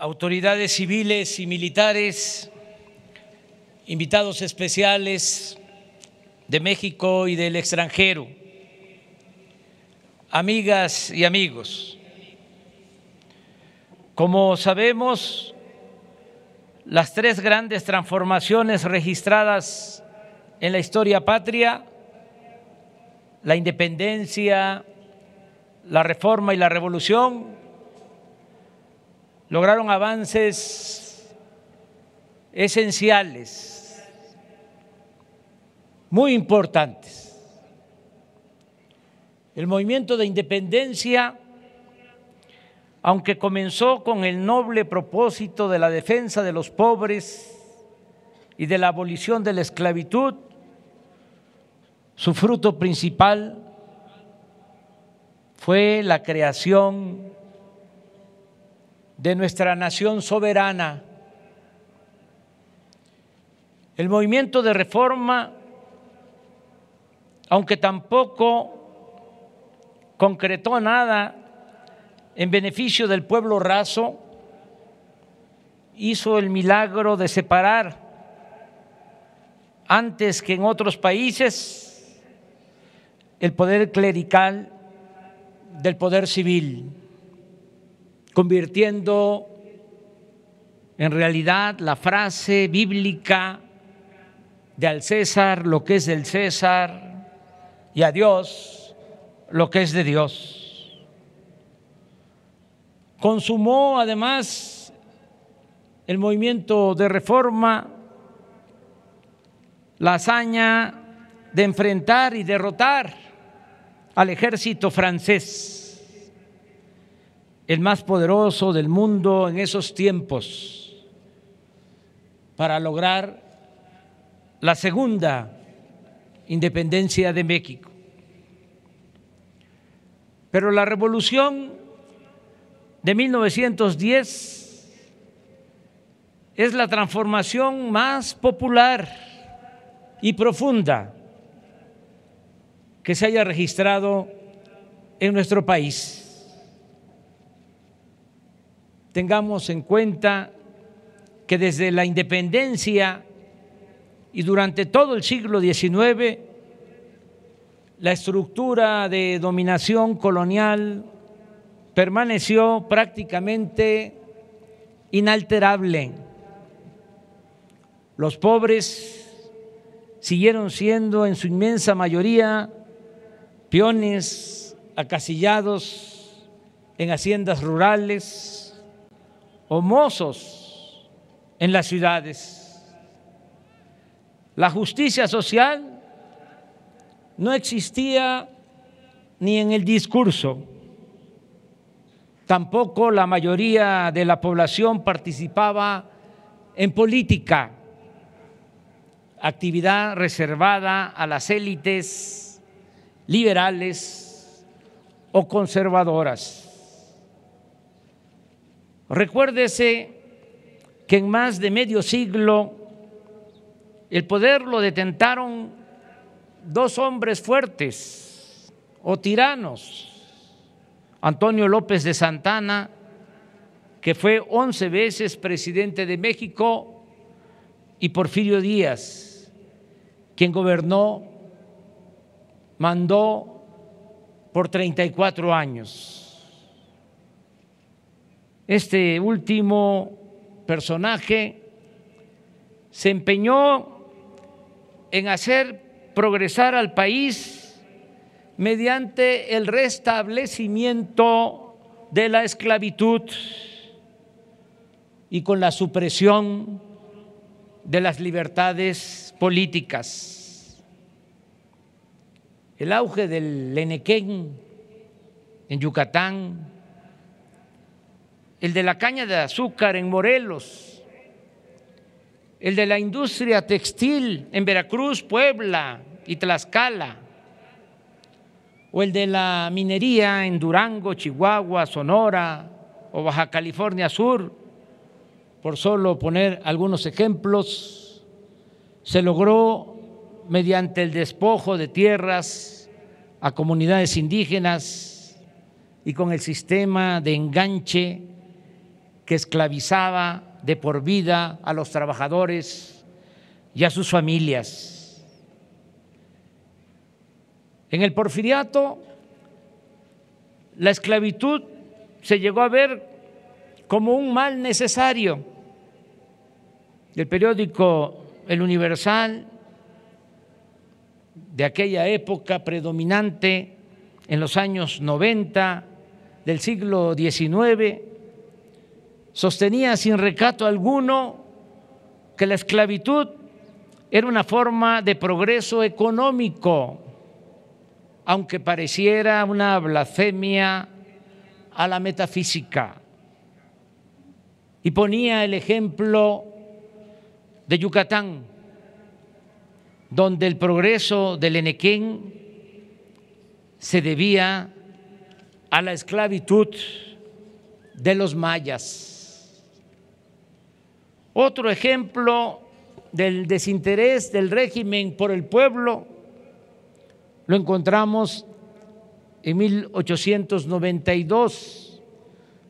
autoridades civiles y militares, invitados especiales de México y del extranjero, amigas y amigos. Como sabemos, las tres grandes transformaciones registradas en la historia patria, la independencia, la reforma y la revolución, lograron avances esenciales, muy importantes. El movimiento de independencia, aunque comenzó con el noble propósito de la defensa de los pobres y de la abolición de la esclavitud, su fruto principal fue la creación de nuestra nación soberana. El movimiento de reforma, aunque tampoco concretó nada en beneficio del pueblo raso, hizo el milagro de separar antes que en otros países el poder clerical del poder civil convirtiendo en realidad la frase bíblica de al César lo que es del César y a Dios lo que es de Dios. Consumó además el movimiento de reforma la hazaña de enfrentar y derrotar al ejército francés el más poderoso del mundo en esos tiempos para lograr la segunda independencia de México. Pero la revolución de 1910 es la transformación más popular y profunda que se haya registrado en nuestro país tengamos en cuenta que desde la independencia y durante todo el siglo XIX, la estructura de dominación colonial permaneció prácticamente inalterable. Los pobres siguieron siendo en su inmensa mayoría peones acasillados en haciendas rurales, o mozos en las ciudades. La justicia social no existía ni en el discurso, tampoco la mayoría de la población participaba en política, actividad reservada a las élites liberales o conservadoras. Recuérdese que en más de medio siglo el poder lo detentaron dos hombres fuertes o tiranos, Antonio López de Santana, que fue once veces presidente de México, y Porfirio Díaz, quien gobernó, mandó por 34 años. Este último personaje se empeñó en hacer progresar al país mediante el restablecimiento de la esclavitud y con la supresión de las libertades políticas. El auge del Lenequén en Yucatán, el de la caña de azúcar en Morelos, el de la industria textil en Veracruz, Puebla y Tlaxcala, o el de la minería en Durango, Chihuahua, Sonora o Baja California Sur, por solo poner algunos ejemplos, se logró mediante el despojo de tierras a comunidades indígenas y con el sistema de enganche que esclavizaba de por vida a los trabajadores y a sus familias. En el porfiriato, la esclavitud se llegó a ver como un mal necesario. El periódico El Universal de aquella época predominante en los años 90 del siglo XIX sostenía sin recato alguno que la esclavitud era una forma de progreso económico, aunque pareciera una blasfemia a la metafísica. Y ponía el ejemplo de Yucatán, donde el progreso del Enequén se debía a la esclavitud de los mayas. Otro ejemplo del desinterés del régimen por el pueblo lo encontramos en 1892,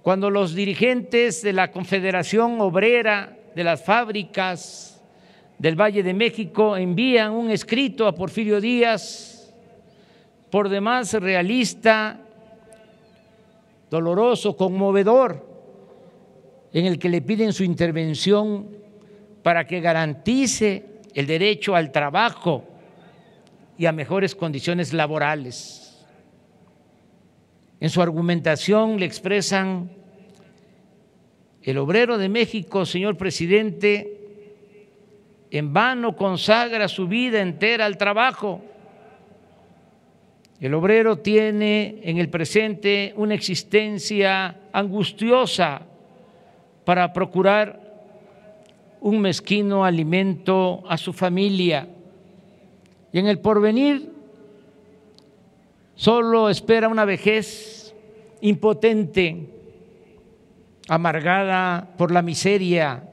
cuando los dirigentes de la Confederación Obrera de las Fábricas del Valle de México envían un escrito a Porfirio Díaz, por demás realista, doloroso, conmovedor, en el que le piden su intervención para que garantice el derecho al trabajo y a mejores condiciones laborales. En su argumentación le expresan, el obrero de México, señor presidente, en vano consagra su vida entera al trabajo el obrero tiene en el presente una existencia angustiosa para procurar un mezquino alimento a su familia. Y en el porvenir solo espera una vejez impotente, amargada por la miseria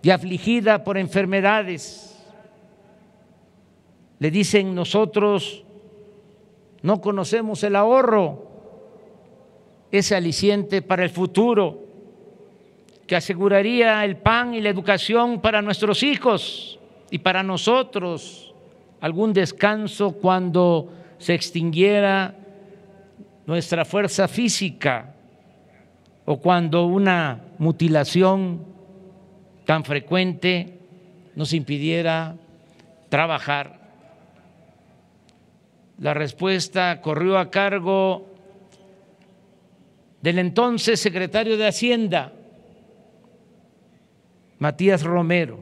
y afligida por enfermedades. Le dicen nosotros no conocemos el ahorro, ese aliciente para el futuro que aseguraría el pan y la educación para nuestros hijos y para nosotros, algún descanso cuando se extinguiera nuestra fuerza física o cuando una mutilación tan frecuente nos impidiera trabajar. La respuesta corrió a cargo del entonces secretario de Hacienda, Matías Romero,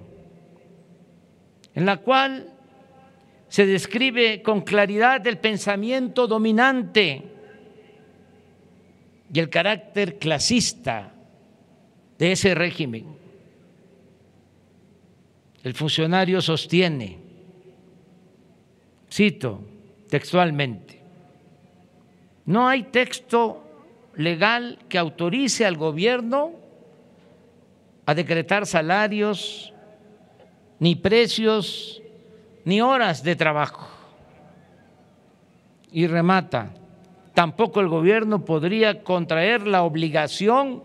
en la cual se describe con claridad el pensamiento dominante y el carácter clasista de ese régimen. El funcionario sostiene, cito, textualmente. No hay texto legal que autorice al gobierno a decretar salarios, ni precios, ni horas de trabajo. Y remata, tampoco el gobierno podría contraer la obligación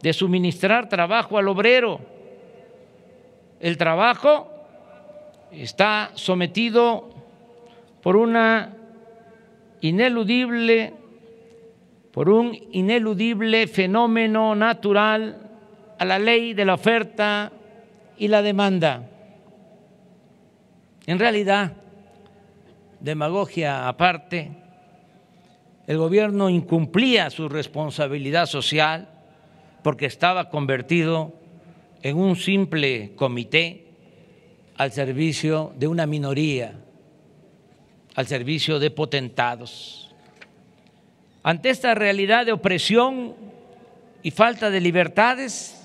de suministrar trabajo al obrero. El trabajo está sometido por una ineludible por un ineludible fenómeno natural a la ley de la oferta y la demanda. En realidad, demagogia aparte, el gobierno incumplía su responsabilidad social porque estaba convertido en un simple comité al servicio de una minoría al servicio de potentados. Ante esta realidad de opresión y falta de libertades,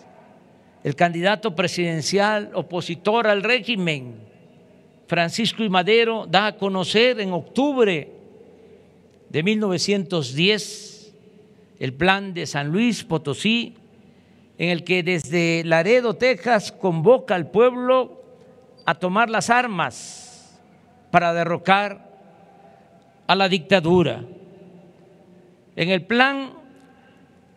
el candidato presidencial opositor al régimen, Francisco I. Madero, da a conocer en octubre de 1910 el plan de San Luis Potosí, en el que desde Laredo, Texas, convoca al pueblo a tomar las armas para derrocar a la dictadura. En el plan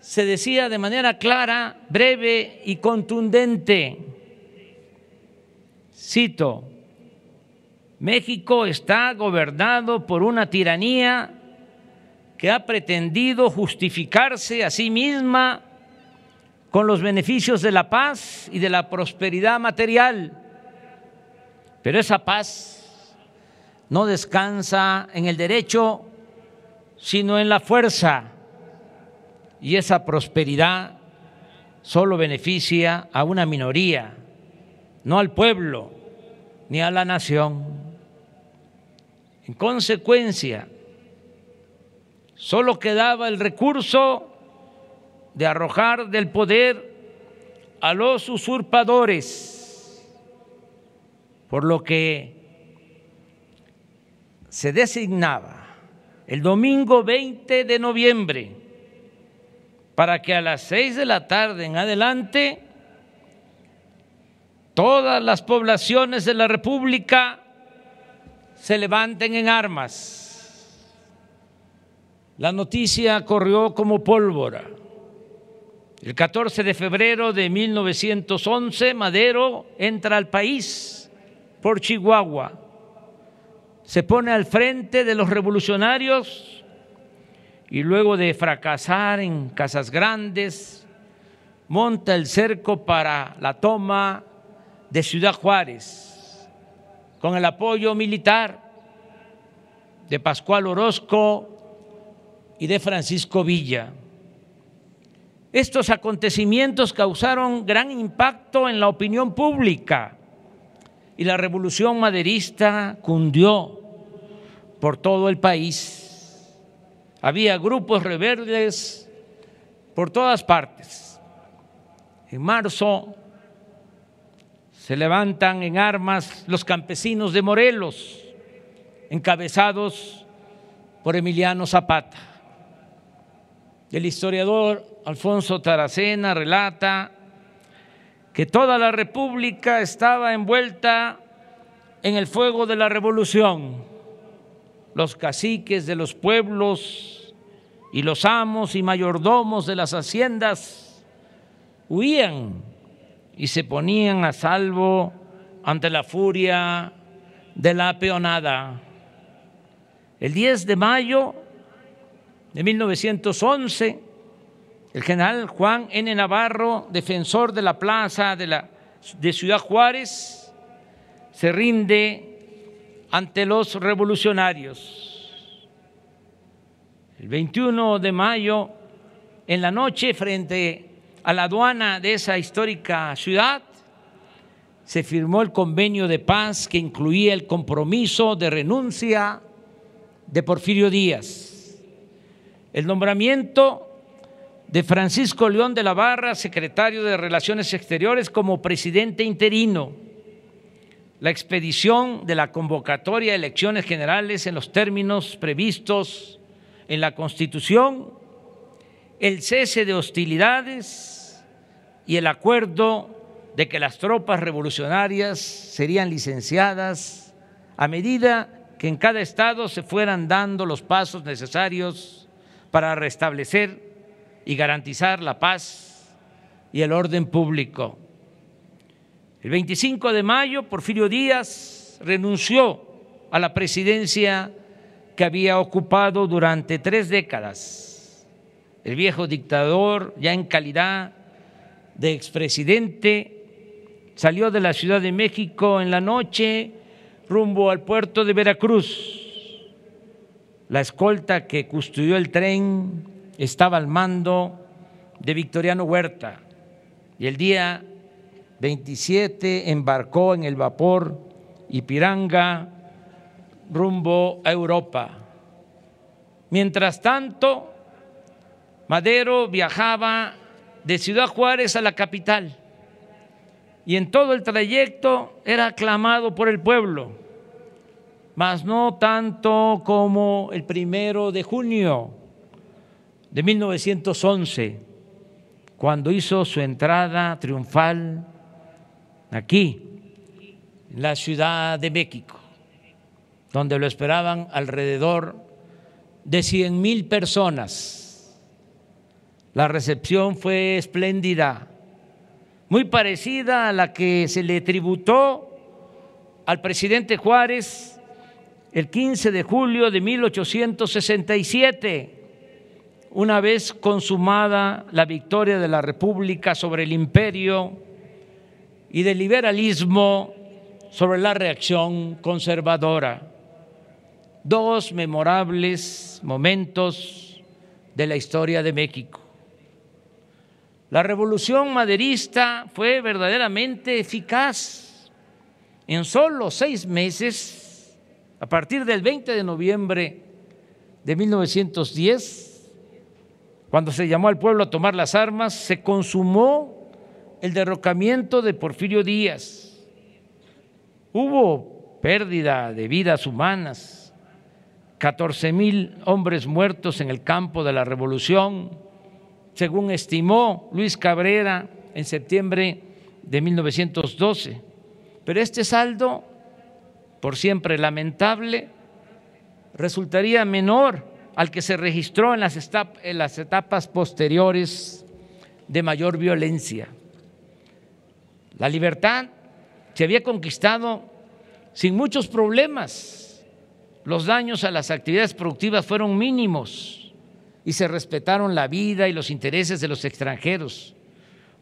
se decía de manera clara, breve y contundente, cito, México está gobernado por una tiranía que ha pretendido justificarse a sí misma con los beneficios de la paz y de la prosperidad material. Pero esa paz no descansa en el derecho, sino en la fuerza. Y esa prosperidad solo beneficia a una minoría, no al pueblo ni a la nación. En consecuencia, solo quedaba el recurso de arrojar del poder a los usurpadores, por lo que se designaba el domingo 20 de noviembre para que a las seis de la tarde en adelante todas las poblaciones de la República se levanten en armas. La noticia corrió como pólvora. El 14 de febrero de 1911, Madero entra al país por Chihuahua. Se pone al frente de los revolucionarios y luego de fracasar en Casas Grandes, monta el cerco para la toma de Ciudad Juárez con el apoyo militar de Pascual Orozco y de Francisco Villa. Estos acontecimientos causaron gran impacto en la opinión pública y la revolución maderista cundió por todo el país. Había grupos rebeldes por todas partes. En marzo se levantan en armas los campesinos de Morelos, encabezados por Emiliano Zapata. El historiador Alfonso Taracena relata que toda la República estaba envuelta en el fuego de la revolución. Los caciques de los pueblos y los amos y mayordomos de las haciendas huían y se ponían a salvo ante la furia de la peonada. El 10 de mayo de 1911, el general Juan N. Navarro, defensor de la plaza de, la, de Ciudad Juárez, se rinde ante los revolucionarios. El 21 de mayo, en la noche, frente a la aduana de esa histórica ciudad, se firmó el convenio de paz que incluía el compromiso de renuncia de Porfirio Díaz, el nombramiento de Francisco León de la Barra, secretario de Relaciones Exteriores, como presidente interino, la expedición de la convocatoria de elecciones generales en los términos previstos en la Constitución el cese de hostilidades y el acuerdo de que las tropas revolucionarias serían licenciadas a medida que en cada estado se fueran dando los pasos necesarios para restablecer y garantizar la paz y el orden público. El 25 de mayo, Porfirio Díaz renunció a la presidencia que había ocupado durante tres décadas el viejo dictador, ya en calidad de expresidente, salió de la Ciudad de México en la noche rumbo al puerto de Veracruz. La escolta que custodió el tren estaba al mando de Victoriano Huerta y el día 27 embarcó en el vapor Ipiranga rumbo a Europa. Mientras tanto, Madero viajaba de Ciudad Juárez a la capital y en todo el trayecto era aclamado por el pueblo, mas no tanto como el primero de junio de 1911, cuando hizo su entrada triunfal aquí, en la Ciudad de México, donde lo esperaban alrededor de cien mil personas. La recepción fue espléndida, muy parecida a la que se le tributó al presidente Juárez el 15 de julio de 1867, una vez consumada la victoria de la República sobre el imperio y del liberalismo sobre la reacción conservadora. Dos memorables momentos de la historia de México. La revolución maderista fue verdaderamente eficaz. En solo seis meses, a partir del 20 de noviembre de 1910, cuando se llamó al pueblo a tomar las armas, se consumó el derrocamiento de Porfirio Díaz. Hubo pérdida de vidas humanas, 14 mil hombres muertos en el campo de la revolución, según estimó Luis Cabrera en septiembre de 1912. Pero este saldo, por siempre lamentable, resultaría menor al que se registró en las, etapas posteriores de mayor violencia. La libertad se había conquistado sin muchos problemas. Los daños a las actividades productivas fueron mínimos y se respetaron la vida y los intereses de los extranjeros.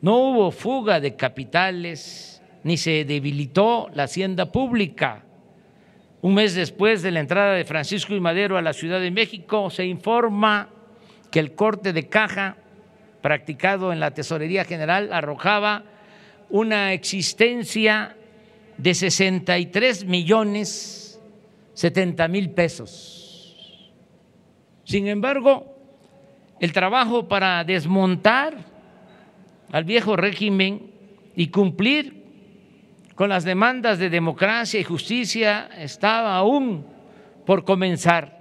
No hubo fuga de capitales ni se debilitó la hacienda pública. Un mes después de la entrada de Francisco y Madero a la Ciudad de México, se informa que el corte de caja practicado en la Tesorería General arrojaba una existencia de 63 millones 70 mil pesos. Sin embargo, el trabajo para desmontar al viejo régimen y cumplir con las demandas de democracia y justicia estaba aún por comenzar.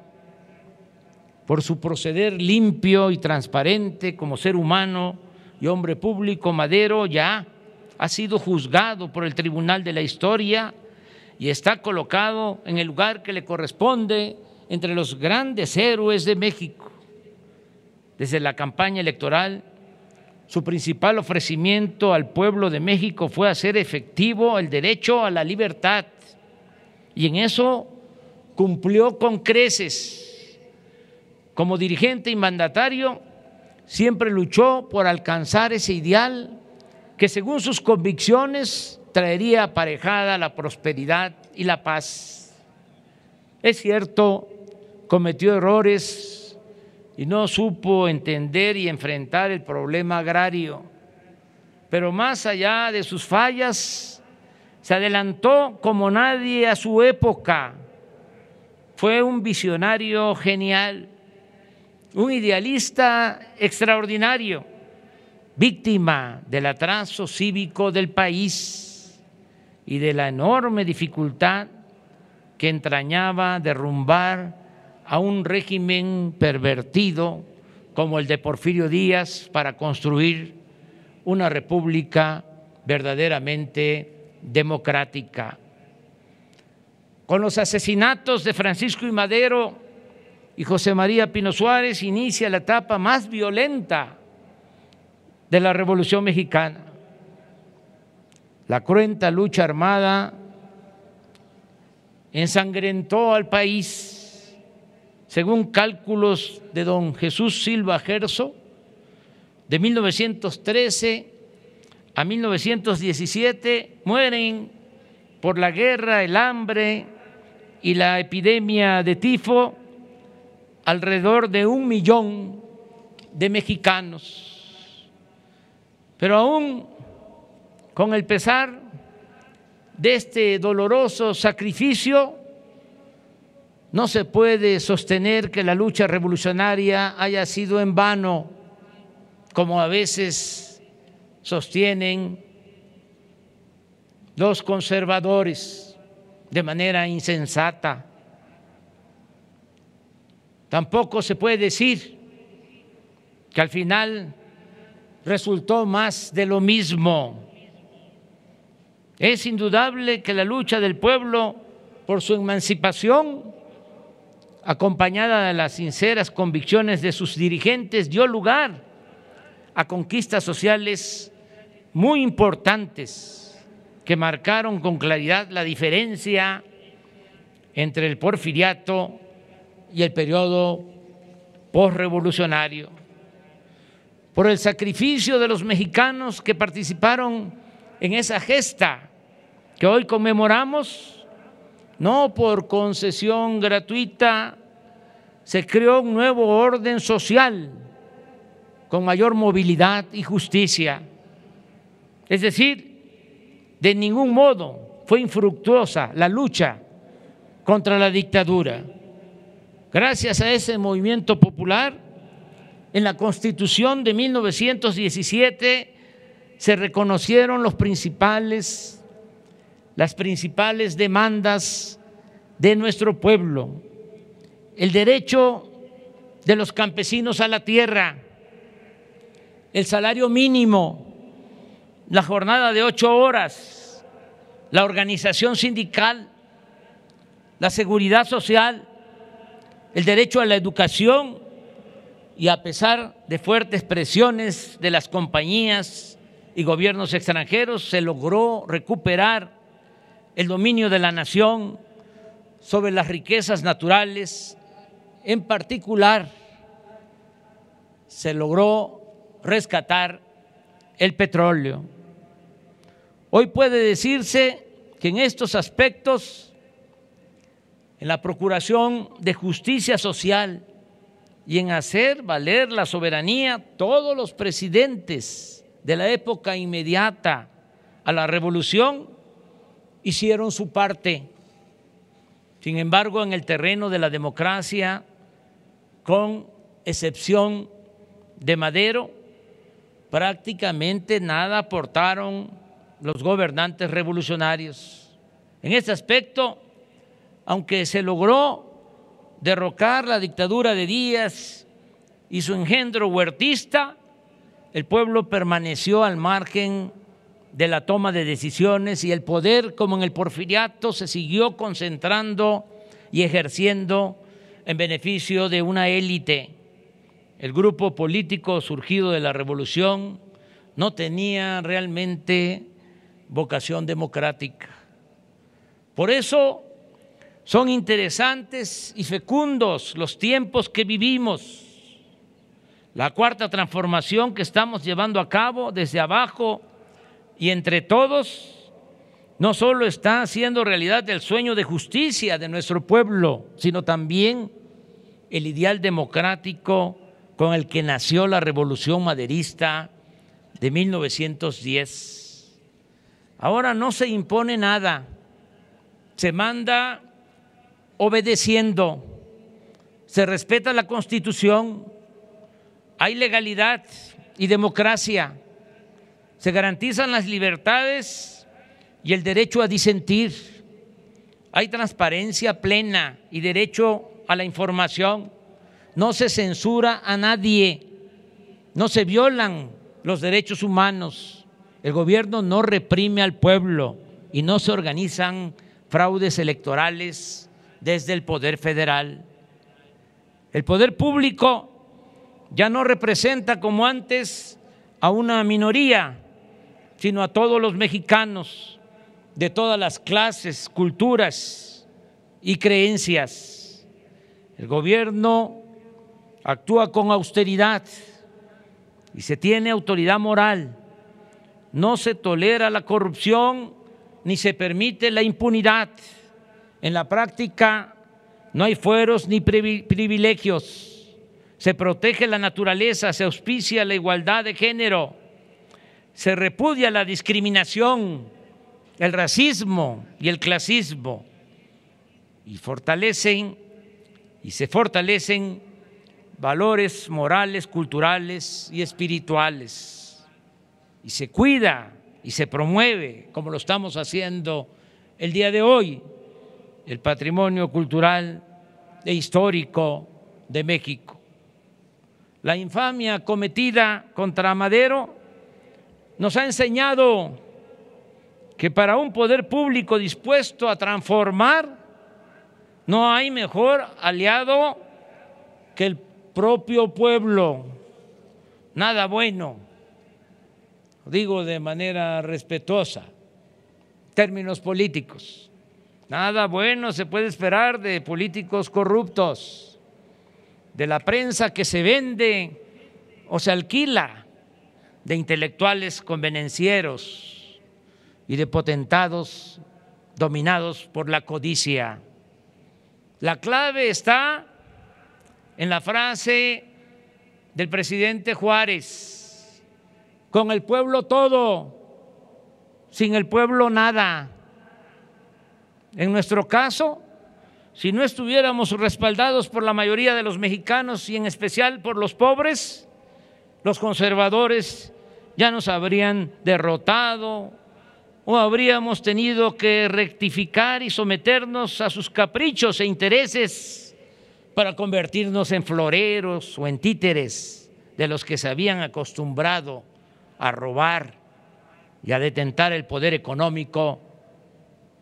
Por su proceder limpio y transparente como ser humano y hombre público, Madero ya ha sido juzgado por el Tribunal de la Historia y está colocado en el lugar que le corresponde entre los grandes héroes de México desde la campaña electoral, su principal ofrecimiento al pueblo de México fue hacer efectivo el derecho a la libertad. Y en eso cumplió con creces. Como dirigente y mandatario, siempre luchó por alcanzar ese ideal que según sus convicciones traería aparejada la prosperidad y la paz. Es cierto, cometió errores y no supo entender y enfrentar el problema agrario. Pero más allá de sus fallas, se adelantó como nadie a su época. Fue un visionario genial, un idealista extraordinario, víctima del atraso cívico del país y de la enorme dificultad que entrañaba derrumbar a un régimen pervertido como el de Porfirio Díaz para construir una república verdaderamente democrática. Con los asesinatos de Francisco y Madero y José María Pino Suárez inicia la etapa más violenta de la Revolución Mexicana. La cruenta lucha armada ensangrentó al país según cálculos de don Jesús Silva Gerso, de 1913 a 1917 mueren por la guerra, el hambre y la epidemia de tifo alrededor de un millón de mexicanos. Pero aún con el pesar de este doloroso sacrificio, no se puede sostener que la lucha revolucionaria haya sido en vano, como a veces sostienen los conservadores de manera insensata. Tampoco se puede decir que al final resultó más de lo mismo. Es indudable que la lucha del pueblo por su emancipación acompañada de las sinceras convicciones de sus dirigentes, dio lugar a conquistas sociales muy importantes que marcaron con claridad la diferencia entre el porfiriato y el periodo postrevolucionario, por el sacrificio de los mexicanos que participaron en esa gesta que hoy conmemoramos, no por concesión gratuita, se creó un nuevo orden social con mayor movilidad y justicia. Es decir, de ningún modo fue infructuosa la lucha contra la dictadura. Gracias a ese movimiento popular, en la Constitución de 1917 se reconocieron los principales, las principales demandas de nuestro pueblo. El derecho de los campesinos a la tierra, el salario mínimo, la jornada de ocho horas, la organización sindical, la seguridad social, el derecho a la educación y a pesar de fuertes presiones de las compañías y gobiernos extranjeros, se logró recuperar el dominio de la nación sobre las riquezas naturales, en particular se logró rescatar el petróleo. Hoy puede decirse que en estos aspectos en la procuración de justicia social y en hacer valer la soberanía, todos los presidentes de la época inmediata a la revolución hicieron su parte. Sin embargo, en el terreno de la democracia, con excepción de Madero, prácticamente nada aportaron los gobernantes revolucionarios. En este aspecto, aunque se logró derrocar la dictadura de Díaz y su engendro huertista, el pueblo permaneció al margen de la toma de decisiones y el poder, como en el porfiriato, se siguió concentrando y ejerciendo en beneficio de una élite. El grupo político surgido de la revolución no tenía realmente vocación democrática. Por eso son interesantes y fecundos los tiempos que vivimos. La cuarta transformación que estamos llevando a cabo desde abajo y entre todos no solo está haciendo realidad el sueño de justicia de nuestro pueblo, sino también el ideal democrático con el que nació la revolución maderista de 1910. Ahora no se impone nada, se manda obedeciendo, se respeta la Constitución, hay legalidad y democracia, se garantizan las libertades y el derecho a disentir, hay transparencia plena y derecho a la información, no se censura a nadie, no se violan los derechos humanos, el gobierno no reprime al pueblo y no se organizan fraudes electorales desde el Poder Federal. El poder público ya no representa como antes a una minoría, sino a todos los mexicanos de todas las clases, culturas y creencias. El gobierno actúa con austeridad y se tiene autoridad moral. No se tolera la corrupción ni se permite la impunidad. En la práctica no hay fueros ni privilegios. Se protege la naturaleza, se auspicia la igualdad de género, se repudia la discriminación, el racismo y el clasismo y fortalecen y se fortalecen valores morales, culturales y espirituales. Y se cuida y se promueve, como lo estamos haciendo el día de hoy, el patrimonio cultural e histórico de México. La infamia cometida contra Madero nos ha enseñado que para un poder público dispuesto a transformar no hay mejor aliado que el propio pueblo. Nada bueno digo de manera respetuosa, términos políticos. Nada bueno se puede esperar de políticos corruptos, de la prensa que se vende o se alquila, de intelectuales convenencieros y de potentados dominados por la codicia. La clave está en la frase del presidente Juárez, con el pueblo todo, sin el pueblo nada. En nuestro caso, si no estuviéramos respaldados por la mayoría de los mexicanos y en especial por los pobres, los conservadores ya nos habrían derrotado o habríamos tenido que rectificar y someternos a sus caprichos e intereses para convertirnos en floreros o en títeres de los que se habían acostumbrado a robar y a detentar el poder económico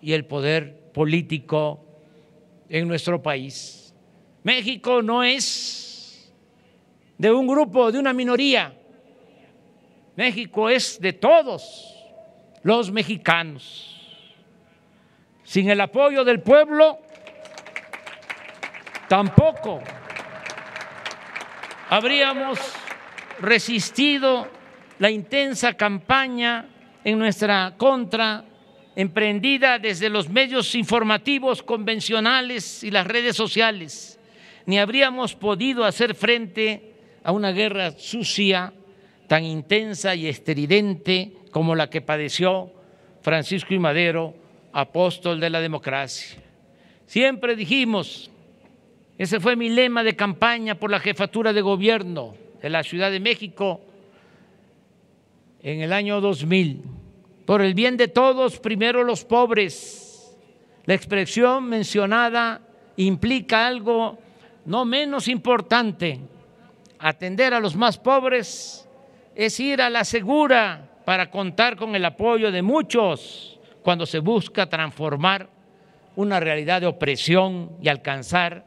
y el poder político en nuestro país. México no es de un grupo, de una minoría. México es de todos los mexicanos. Sin el apoyo del pueblo, tampoco habríamos resistido la intensa campaña en nuestra contra, emprendida desde los medios informativos convencionales y las redes sociales, ni habríamos podido hacer frente a una guerra sucia, tan intensa y estridente como la que padeció Francisco y Madero, apóstol de la democracia. Siempre dijimos, ese fue mi lema de campaña por la jefatura de gobierno de la Ciudad de México, en el año 2000. Por el bien de todos, primero los pobres. La expresión mencionada implica algo no menos importante. Atender a los más pobres es ir a la segura para contar con el apoyo de muchos cuando se busca transformar una realidad de opresión y alcanzar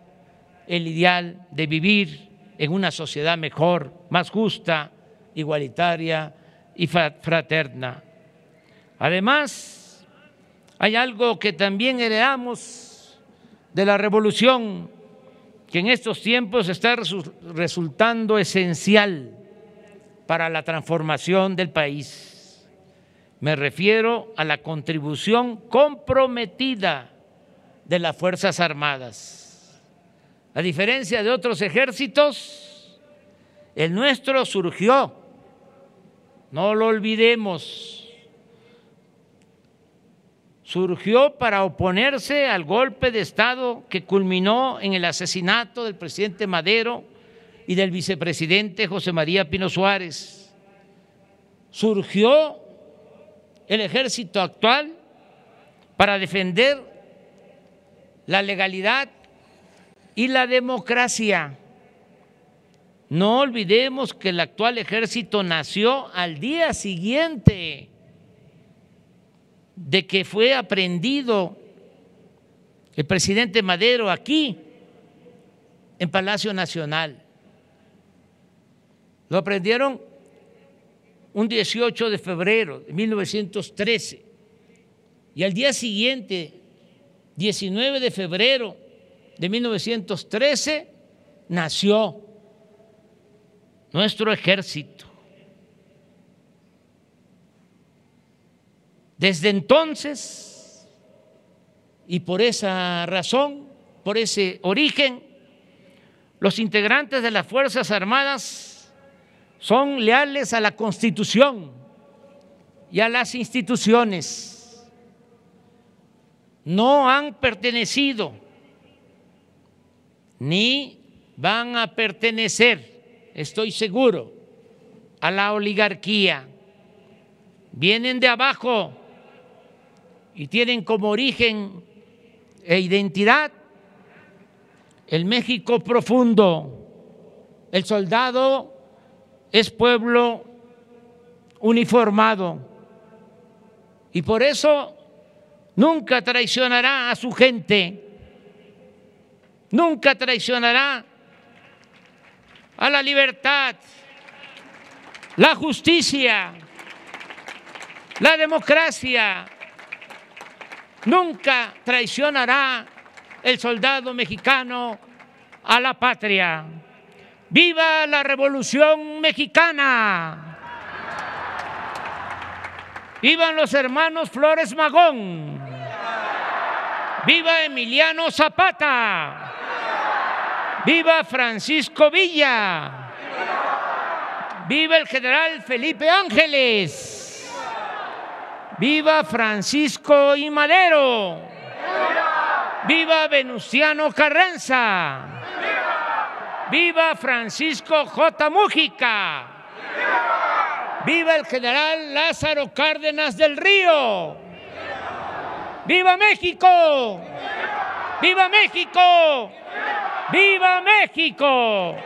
el ideal de vivir en una sociedad mejor, más justa, igualitaria y fraterna. Además, hay algo que también heredamos de la revolución, que en estos tiempos está resultando esencial para la transformación del país. Me refiero a la contribución comprometida de las Fuerzas Armadas. A diferencia de otros ejércitos, el nuestro surgió no lo olvidemos, surgió para oponerse al golpe de Estado que culminó en el asesinato del presidente Madero y del vicepresidente José María Pino Suárez. Surgió el ejército actual para defender la legalidad y la democracia. No olvidemos que el actual ejército nació al día siguiente de que fue aprendido el presidente Madero aquí, en Palacio Nacional. Lo aprendieron un 18 de febrero de 1913 y al día siguiente, 19 de febrero de 1913, nació nuestro ejército. Desde entonces, y por esa razón, por ese origen, los integrantes de las Fuerzas Armadas son leales a la Constitución y a las instituciones. No han pertenecido ni van a pertenecer estoy seguro, a la oligarquía. Vienen de abajo y tienen como origen e identidad el México profundo. El soldado es pueblo uniformado y por eso nunca traicionará a su gente, nunca traicionará a la libertad, la justicia La democracia nunca traicionará el soldado mexicano a la patria. ¡Viva la Revolución Mexicana! ¡Vivan los hermanos Flores Magón! ¡Viva Emiliano Zapata! ¡Viva Francisco Villa! ¡Viva el general Felipe Ángeles! ¡Viva Francisco y Madero! ¡Viva Venustiano Carranza! ¡Viva Francisco J. Mújica! ¡Viva el general Lázaro Cárdenas del Río! ¡Viva México! ¡Viva México! ¡Viva México!